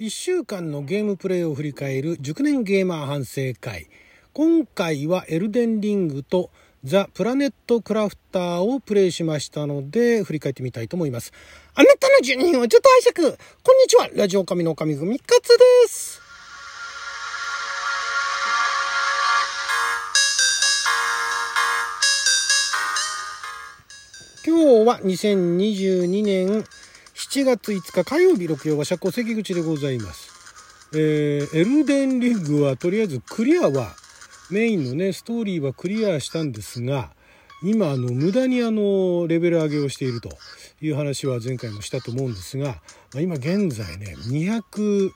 1週間のゲームプレイを振り返る熟年ゲーマー反省会。今回はエルデンリングとザ・プラネットクラフターをプレイしましたので振り返ってみたいと思います。あなたの住人をちょっと拝借。こんにちは。ラジオ神の神組勝です。今日は2022年7月5日火曜日六曜は社交関口でございます。えー、エルデンリングはとりあえずクリアはメインのねストーリーはクリアしたんですが今あの無駄にあのレベル上げをしているという話は前回もしたと思うんですが、まあ、今現在ね200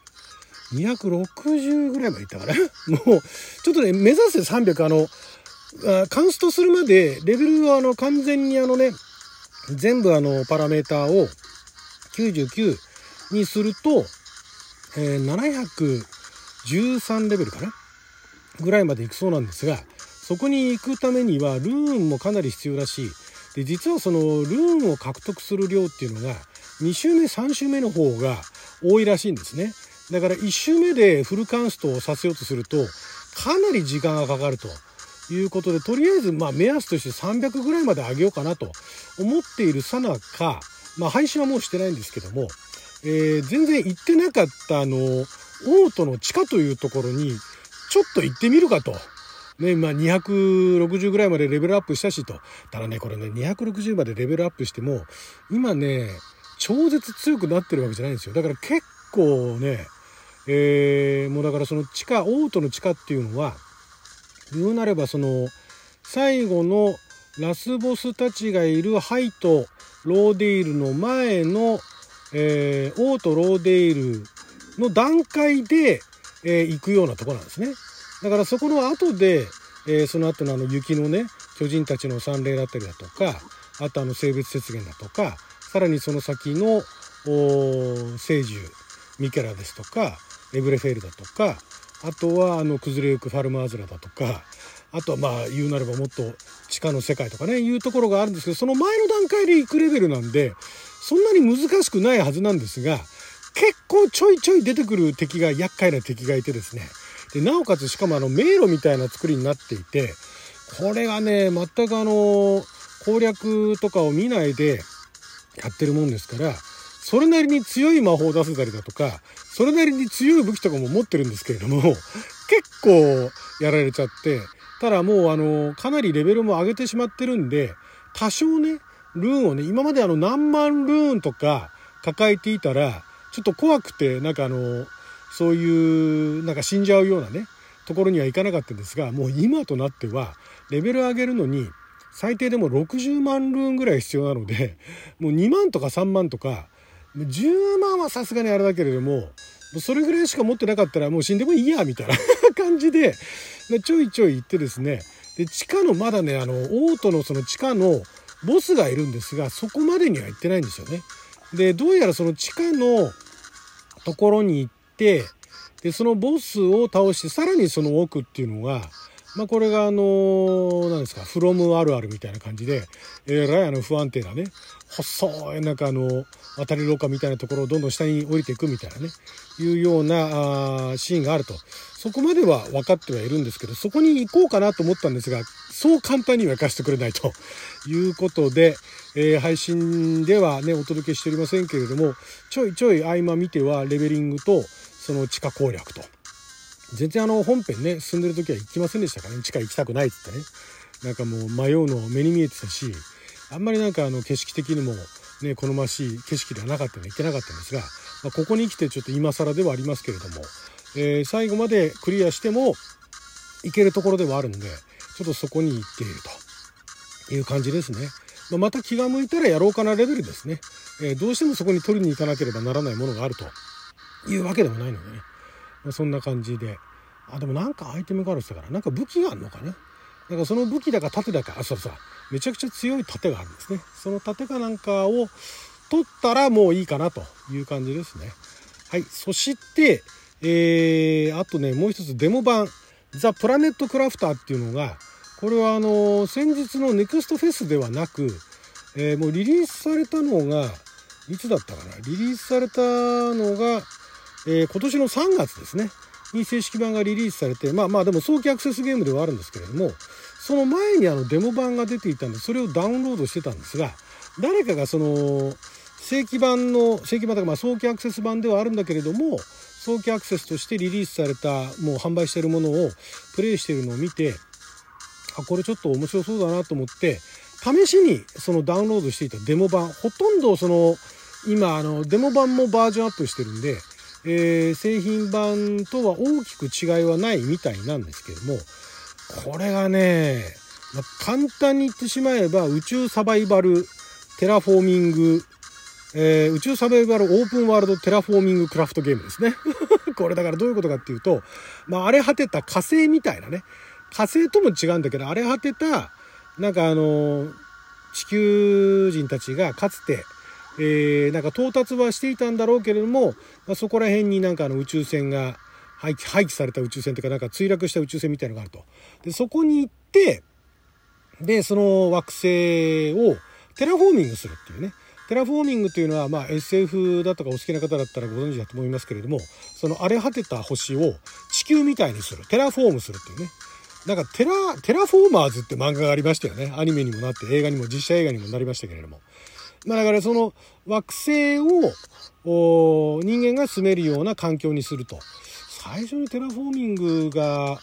260ぐらいまでいったかな？もうちょっとね目指せ300あのあカンストするまでレベルはあの完全にあのね全部あのパラメーターを99にすると、えー、713レベルかな？ぐらいまでいくそうなんですがそこに行くためにはルーンもかなり必要だしで実はそのルーンを獲得する量っていうのが2周目3周目の方が多いらしいんですね。だから1周目でフルカンストをさせようとするとかなり時間がかかると。いうことでとりあえずまあ目安として300ぐらいまで上げようかなと思っているさなかまあ配信はもうしてないんですけども、えー、全然行ってなかったあのオートの地下というところにちょっと行ってみるかと。ね、まあ260ぐらいまでレベルアップしたしと。ただね、これね、260までレベルアップしても、今ね、超絶強くなってるわけじゃないんですよ。だから結構ね、えー、もうだからその地下、オートの地下っていうのは、言うなればその、最後のラスボスたちがいるハイとローデイルの前の、えー、オートローデイルの段階で、えー、行くようなとこなんですね。だからそこの後で、えー、その後のあの雪のね、巨人たちの参礼だったりだとか、あとあの性別雪原だとか、さらにその先の聖獣、ミケラですとか、エブレフェールだとか、あとはあの崩れゆくファルマーズラだとか、あとはまあ言うなればもっと地下の世界とかね、いうところがあるんですけど、その前の段階で行くレベルなんで、そんなに難しくないはずなんですが、結構ちょいちょい出てくる敵が厄介な敵がいてですね。で、なおかつしかもあの迷路みたいな作りになっていて、これがね、全くあの、攻略とかを見ないでやってるもんですから、それなりに強い魔法を出せたりだとか、それなりに強い武器とかも持ってるんですけれども、結構やられちゃって、ただもうあの、かなりレベルも上げてしまってるんで、多少ね、ルーンをね、今まであの何万ルーンとか抱えていたら、ちょっと怖くて、なんかあの、そういう、なんか死んじゃうようなね、ところにはいかなかったんですが、もう今となっては、レベル上げるのに、最低でも60万ルーンぐらい必要なので、もう2万とか3万とか、10万はさすがにあれだけれども、それぐらいしか持ってなかったらもう死んでもいいや、みたいな 感じで、ちょいちょい行ってですね、で、地下のまだね、あの、オートのその地下のボスがいるんですが、そこまでには行ってないんですよね。で、どうやらその地下のところに行って、で、そのボスを倒して、さらにその奥っていうのが、まあ、これがあの、何ですか、フロムあるあるみたいな感じで、えらいあの不安定なね、細いなんかあの、渡り廊下みたいなところをどんどん下に降りていくみたいなね、いうようなあシーンがあると。そこまでは分かってはいるんですけど、そこに行こうかなと思ったんですが、そう簡単には行かせてくれないということで、え、配信ではね、お届けしておりませんけれども、ちょいちょい合間見てはレベリングと、その地下攻略と。全然あの本編ね、進んでる時は行きませんでしたからね、地下行きたくないっつってね。なんかもう迷うの目に見えてたし、あんまりなんかあの景色的にもね、好ましい景色ではなかったので行けなかったんですが、まあ、ここに来てちょっと今更ではありますけれども、えー、最後までクリアしても行けるところではあるので、ちょっとそこに行っているという感じですね。まあ、また気が向いたらやろうかなレベルですね。えー、どうしてもそこに取りに行かなければならないものがあるというわけでもないのでね。そんな感じで。あ、でもなんかアイテムがあるって言ったから、なんか武器があるのかななんかその武器だか盾だか、あ、そうそう。めちゃくちゃ強い盾があるんですね。その盾かなんかを取ったらもういいかなという感じですね。はい。そして、えー、あとね、もう一つデモ版、ザ・プラネットクラフターっていうのが、これはあの、先日のネクストフェスではなく、えー、もうリリースされたのが、いつだったかなリリースされたのが、えー、今年の3月ですね、に正式版がリリースされて、まあまあでも早期アクセスゲームではあるんですけれども、その前にあのデモ版が出ていたんで、それをダウンロードしてたんですが、誰かがその、正規版の、正規版とかまあ早期アクセス版ではあるんだけれども、早期アクセスとしてリリースされた、もう販売してるものをプレイしてるのを見て、あ、これちょっと面白そうだなと思って、試しにそのダウンロードしていたデモ版、ほとんどその、今、あの、デモ版もバージョンアップしてるんで、えー、製品版とは大きく違いはないみたいなんですけども、これがね、まあ、簡単に言ってしまえば宇宙サバイバルテラフォーミング、えー、宇宙サバイバルオープンワールドテラフォーミングクラフトゲームですね。これだからどういうことかっていうと、まあ、荒れ果てた火星みたいなね、火星とも違うんだけど、荒れ果てた、なんかあの、地球人たちがかつて、えー、なんか到達はしていたんだろうけれども、まあ、そこら辺になんかあの宇宙船が廃棄廃棄された宇宙船というかなんか墜落した宇宙船みたいなのがあると。でそこに行ってでその惑星をテラフォーミングするっていうね。テラフォーミングというのは、まあ、SF だとかお好きな方だったらご存知だと思いますけれどもその荒れ果てた星を地球みたいにする。テラフォームするっていうね。なんかテラテラフォーマーズって漫画がありましたよね。アニメにもなって映画にも実写映画にもなりましたけれども。まあ、だからその惑星を人間が住めるような環境にすると。最初にテラフォーミングが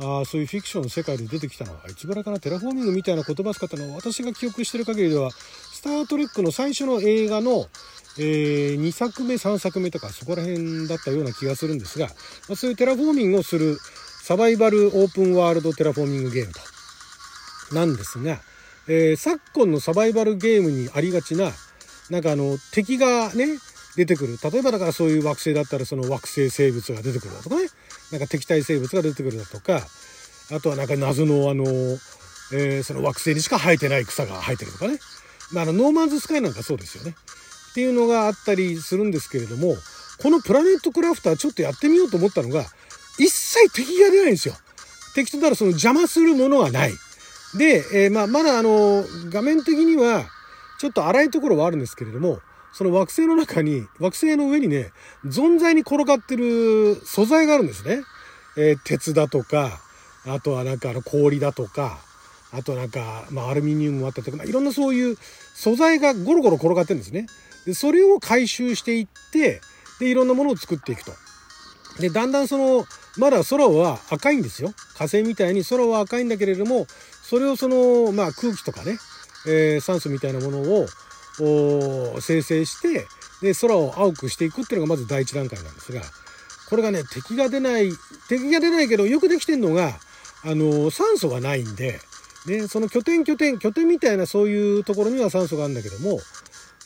あそういうフィクションの世界で出てきたのはいつぐらいかなテラフォーミングみたいな言葉使ったのは私が記憶してる限りでは「スター・トレック」の最初の映画の、えー、2作目3作目とかそこら辺だったような気がするんですが、まあ、そういうテラフォーミングをするサバイバルオープンワールドテラフォーミングゲームとなんですがえー、昨今のサバイバルゲームにありがちな、なんかあの、敵がね、出てくる。例えばだからそういう惑星だったらその惑星生物が出てくるだとかね。なんか敵対生物が出てくるだとか、あとはなんか謎のあの、えー、その惑星にしか生えてない草が生えてるとかね。まあ、あの、ノーマンズスカイなんかそうですよね。っていうのがあったりするんですけれども、このプラネットクラフターちょっとやってみようと思ったのが、一切敵が出ないんですよ。敵とならその邪魔するものがない。で、えー、まあ、まだあの、画面的には、ちょっと荒いところはあるんですけれども、その惑星の中に、惑星の上にね、存在に転がってる素材があるんですね。えー、鉄だとか、あとはなんかあの氷だとか、あとなんか、まあ、アルミニウムもあったとか、まあ、いろんなそういう素材がゴロゴロ転がってるんですね。で、それを回収していって、で、いろんなものを作っていくと。で、だんだんその、まだ空は赤いんですよ。火星みたいに空は赤いんだけれども、それをその、まあ、空気とかね、えー、酸素みたいなものを生成してで空を青くしていくっていうのがまず第一段階なんですがこれがね敵が出ない敵が出ないけどよくできてんのがあの酸素がないんで、ね、その拠点拠点拠点みたいなそういうところには酸素があるんだけども、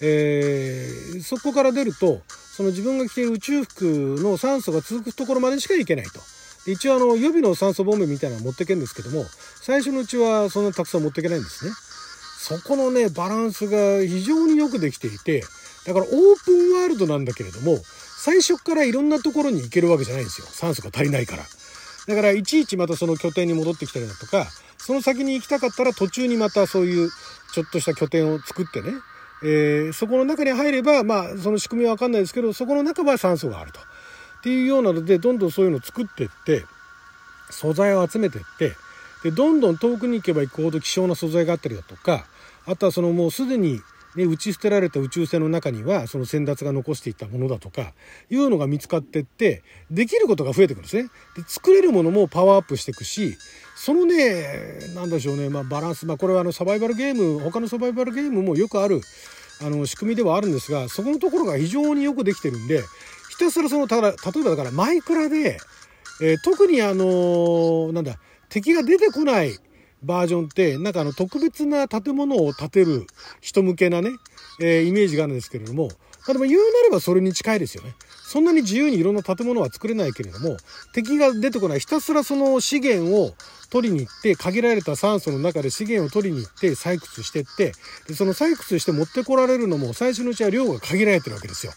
えー、そこから出るとその自分が着ている宇宙服の酸素が続くところまでしか行けないと。一応あの予備の酸素ボンベみたいなの持ってけんですけども最初のうちはそんなたくさん持ってけないんですね。そこのねバランスが非常によくできていてだからオープンワールドなんだけれども最初からいろんなところに行けるわけじゃないんですよ酸素が足りないから。だからいちいちまたその拠点に戻ってきたりだとかその先に行きたかったら途中にまたそういうちょっとした拠点を作ってね、えー、そこの中に入ればまあその仕組みは分かんないですけどそこの中は酸素があると。っていうようなのでどんどんそういうのを作っていって素材を集めていってでどんどん遠くに行けば行くほど希少な素材があったりだとかあとはそのもうすでにね、打ち捨てられた宇宙船の中にはその先達が残していたものだとかいうのが見つかってってできることが増えてくるんですね。で作れるものもパワーアップしていくしそのね何でしょうね、まあ、バランス、まあ、これはあのサバイバルゲーム他のサバイバルゲームもよくあるあの仕組みではあるんですがそこのところが非常によくできてるんでひたすらそのただ例えばだからマイクラで、えー、特にあのー、なんだ敵が出てこないバージョンってなんかあの特別な建物を建てる人向けなね、えー、イメージがあるんですけれどもでも言うなればそれに近いですよね。そんなに自由にいろんな建物は作れないけれども敵が出てこないひたすらその資源を取りに行って限られた酸素の中で資源を取りに行って採掘してってでその採掘して持ってこられるのも最初のうちは量が限られてるわけですよ。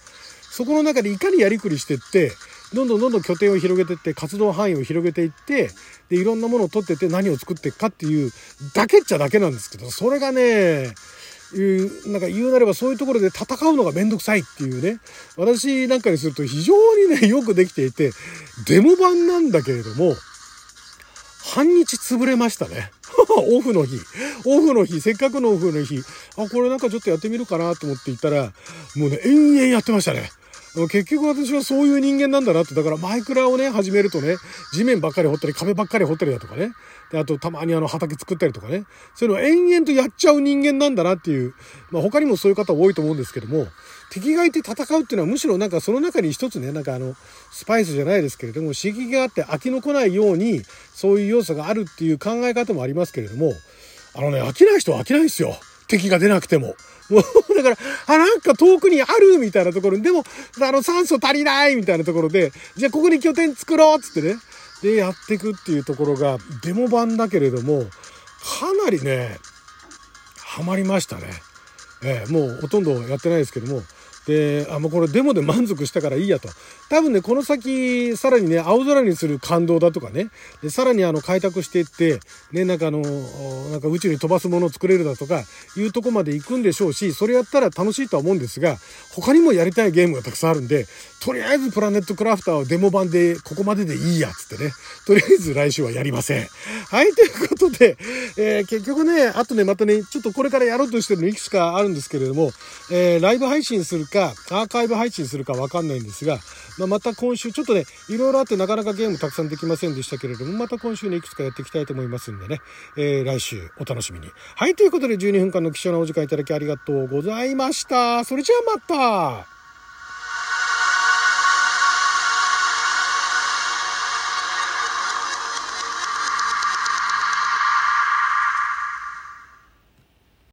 そこの中でいかにやりくりしてってどんどんどんどん拠点を広げてって活動範囲を広げていってでいろんなものを取ってて何を作っていくかっていうだけっちゃだけなんですけどそれがねなんか言うなればそういうところで戦うのがめんどくさいっていうね私なんかにすると非常にねよくできていてデモ版なんだけれども半日潰れましたね。オフの日。オフの日、せっかくのオフの日。あ、これなんかちょっとやってみるかなと思っていたら、もうね、延々やってましたね。結局私はそういう人間なんだなって、だからマイクラをね、始めるとね、地面ばっかり掘ったり、壁ばっかり掘ったりだとかね。で、あとたまにあの畑作ったりとかね。そういうのを延々とやっちゃう人間なんだなっていう、まあ他にもそういう方多いと思うんですけども、敵がいて戦うっていうのはむしろなんかその中に一つね、なんかあの、スパイスじゃないですけれども、刺激があって飽きのこないように、そういう要素があるっていう考え方もありますけれども、あのね、飽きない人は飽きないんですよ。敵が出なくても。もう、だから、あ、なんか遠くにあるみたいなところに、でも、あの、酸素足りないみたいなところで、じゃあここに拠点作ろうっつってね。で、やっていくっていうところが、デモ版だけれども、かなりね、ハマりましたね。えー、もうほとんどやってないですけども、で、あ、もうこれデモで満足したからいいやと。多分ね、この先、さらにね、青空にする感動だとかね、でさらにあの、開拓していって、ね、なんかあの、なんか宇宙に飛ばすものを作れるだとか、いうとこまで行くんでしょうし、それやったら楽しいとは思うんですが、他にもやりたいゲームがたくさんあるんで、とりあえずプラネットクラフターをデモ版でここまででいいや、つってね。とりあえず来週はやりません。はい、ということで、えー、結局ね、あとね、またね、ちょっとこれからやろうとしてるのいくつかあるんですけれども、えー、ライブ配信するか、アーカイブ配信するかわかんないんですが、まあ、また今週、ちょっとね、いろいろあってなかなかゲームたくさんできませんでしたけれども、また今週ね、いくつかやっていきたいと思いますんでね、えー、来週お楽しみに。はい、ということで12分間の貴重なお時間いただきありがとうございました。それじゃあまた